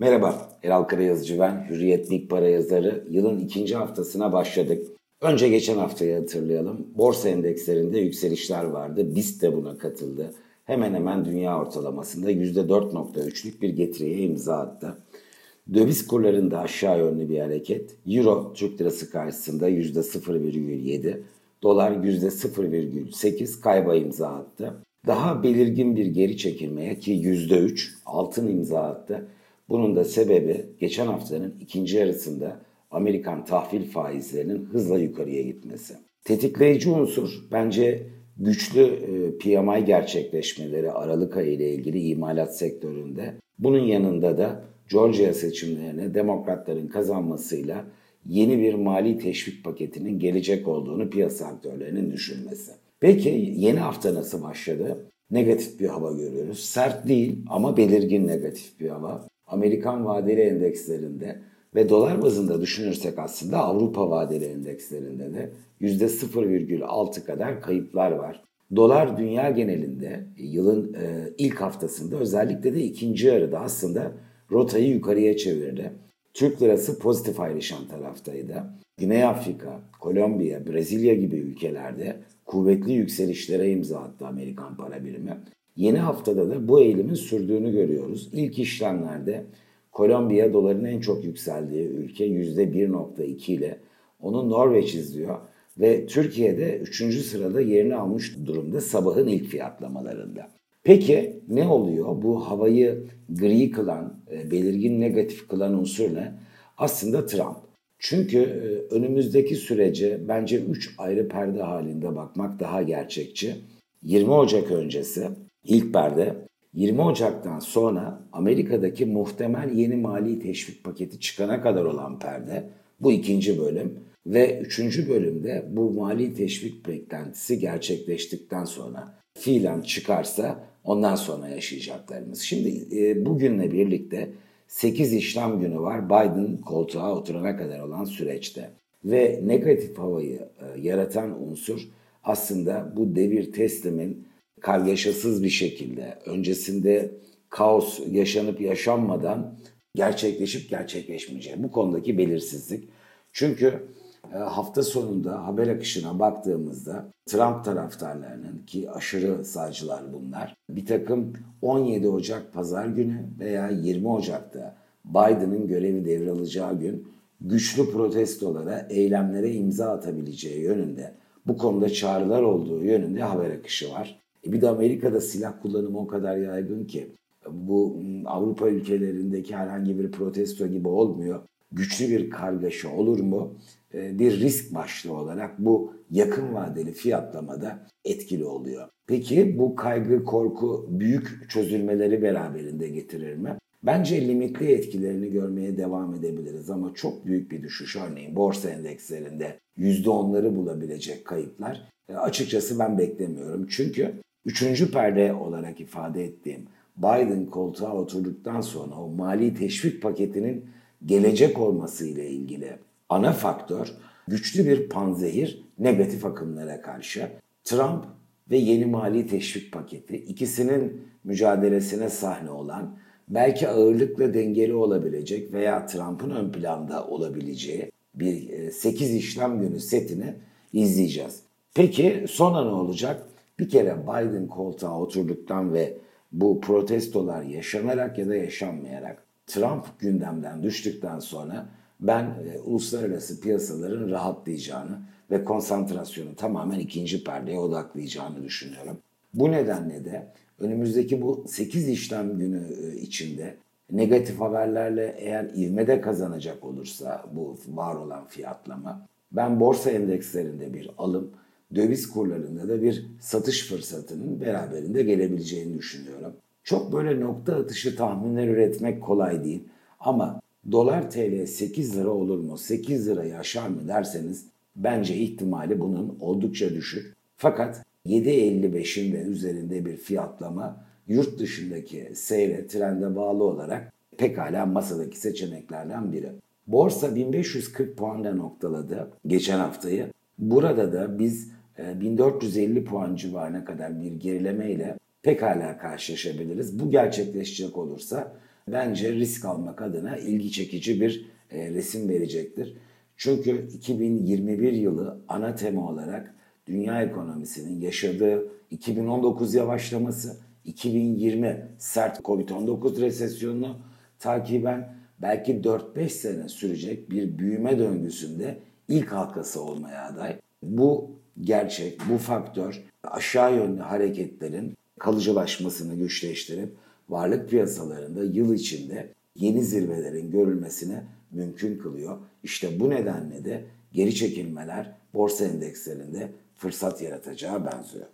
Merhaba, Eral Karayazıcı ben, Hürriyet Para yazarı. Yılın ikinci haftasına başladık. Önce geçen haftayı hatırlayalım. Borsa endekslerinde yükselişler vardı. BIST de buna katıldı. Hemen hemen dünya ortalamasında %4.3'lük bir getiriye imza attı. Döviz kurlarında aşağı yönlü bir hareket. Euro Türk lirası karşısında %0,7, dolar %0,8 kayba imza attı. Daha belirgin bir geri çekilmeye ki %3 altın imza attı. Bunun da sebebi geçen haftanın ikinci yarısında Amerikan tahvil faizlerinin hızla yukarıya gitmesi. Tetikleyici unsur bence güçlü e, PMI gerçekleşmeleri Aralık ayı ile ilgili imalat sektöründe. Bunun yanında da Georgia seçimlerine demokratların kazanmasıyla yeni bir mali teşvik paketinin gelecek olduğunu piyasa aktörlerinin düşünmesi. Peki yeni hafta nasıl başladı? Negatif bir hava görüyoruz. Sert değil ama belirgin negatif bir hava. Amerikan vadeli endekslerinde ve dolar bazında düşünürsek aslında Avrupa vadeli endekslerinde de %0,6 kadar kayıplar var. Dolar dünya genelinde yılın e, ilk haftasında özellikle de ikinci yarıda aslında rotayı yukarıya çevirdi. Türk lirası pozitif ayrışan taraftaydı. Güney Afrika, Kolombiya, Brezilya gibi ülkelerde kuvvetli yükselişlere imza attı Amerikan para birimi. Yeni haftada da bu eğilimin sürdüğünü görüyoruz. İlk işlemlerde Kolombiya doların en çok yükseldiği ülke %1.2 ile onu Norveç izliyor ve Türkiye'de 3. sırada yerini almış durumda sabahın ilk fiyatlamalarında. Peki ne oluyor? Bu havayı gri kılan, e, belirgin negatif kılan unsur ne? Aslında Trump. Çünkü e, önümüzdeki sürece bence 3 ayrı perde halinde bakmak daha gerçekçi. 20 Ocak öncesi ilk perde, 20 Ocak'tan sonra Amerika'daki muhtemel yeni mali teşvik paketi çıkana kadar olan perde bu ikinci bölüm ve üçüncü bölümde bu mali teşvik beklentisi gerçekleştikten sonra fiilen çıkarsa ondan sonra yaşayacaklarımız. Şimdi e, bugünle birlikte 8 işlem günü var Biden koltuğa oturana kadar olan süreçte. Ve negatif havayı e, yaratan unsur aslında bu devir teslimin kargaşasız bir şekilde öncesinde kaos yaşanıp yaşanmadan gerçekleşip gerçekleşmeyeceği. Bu konudaki belirsizlik. Çünkü e, hafta sonunda haber akışına baktığımızda Trump taraftarlarının ki aşırı sağcılar bunlar bir takım 17 Ocak pazar günü veya 20 Ocak'ta Biden'ın görevi devralacağı gün güçlü protestolara, eylemlere imza atabileceği yönünde bu konuda çağrılar olduğu yönünde haber akışı var. E bir de Amerika'da silah kullanımı o kadar yaygın ki bu Avrupa ülkelerindeki herhangi bir protesto gibi olmuyor. Güçlü bir kargaşa olur mu? E, bir risk başlığı olarak bu yakın vadeli fiyatlamada etkili oluyor. Peki bu kaygı, korku büyük çözülmeleri beraberinde getirir mi? Bence limitli etkilerini görmeye devam edebiliriz ama çok büyük bir düşüş örneğin borsa endekslerinde %10'ları bulabilecek kayıplar e, açıkçası ben beklemiyorum. Çünkü üçüncü perde olarak ifade ettiğim Biden koltuğa oturduktan sonra o mali teşvik paketinin gelecek olması ile ilgili ana faktör güçlü bir panzehir negatif akımlara karşı. Trump ve yeni mali teşvik paketi ikisinin mücadelesine sahne olan belki ağırlıkla dengeli olabilecek veya Trump'ın ön planda olabileceği bir 8 e, işlem günü setini izleyeceğiz. Peki sonra ne olacak? Bir kere Biden koltuğa oturduktan ve bu protestolar yaşanarak ya da yaşanmayarak Trump gündemden düştükten sonra ben e, uluslararası piyasaların rahatlayacağını ve konsantrasyonu tamamen ikinci perdeye odaklayacağını düşünüyorum. Bu nedenle de önümüzdeki bu 8 işlem günü e, içinde negatif haberlerle eğer ivmede kazanacak olursa bu var olan fiyatlama ben borsa endekslerinde bir alım, döviz kurlarında da bir satış fırsatının beraberinde gelebileceğini düşünüyorum. Çok böyle nokta atışı tahminler üretmek kolay değil ama dolar TL 8 lira olur mu, 8 lirayı aşar mı derseniz bence ihtimali bunun oldukça düşük. Fakat 7.55'in de üzerinde bir fiyatlama yurt dışındaki seyre, trende bağlı olarak pekala masadaki seçeneklerden biri. Borsa 1540 puanla noktaladı geçen haftayı. Burada da biz 1450 e, puan civarına kadar bir gerileme ile pekala karşılaşabiliriz. Bu gerçekleşecek olursa bence risk almak adına ilgi çekici bir e, resim verecektir. Çünkü 2021 yılı ana tema olarak dünya ekonomisinin yaşadığı 2019 yavaşlaması, 2020 sert Covid-19 resesyonunu takiben belki 4-5 sene sürecek bir büyüme döngüsünde ilk halkası olmaya aday. Bu gerçek, bu faktör aşağı yönlü hareketlerin kalıcılaşmasını güçleştirip varlık piyasalarında yıl içinde yeni zirvelerin görülmesini mümkün kılıyor. İşte bu nedenle de geri çekilmeler borsa endekslerinde fırsat yaratacağı benziyor.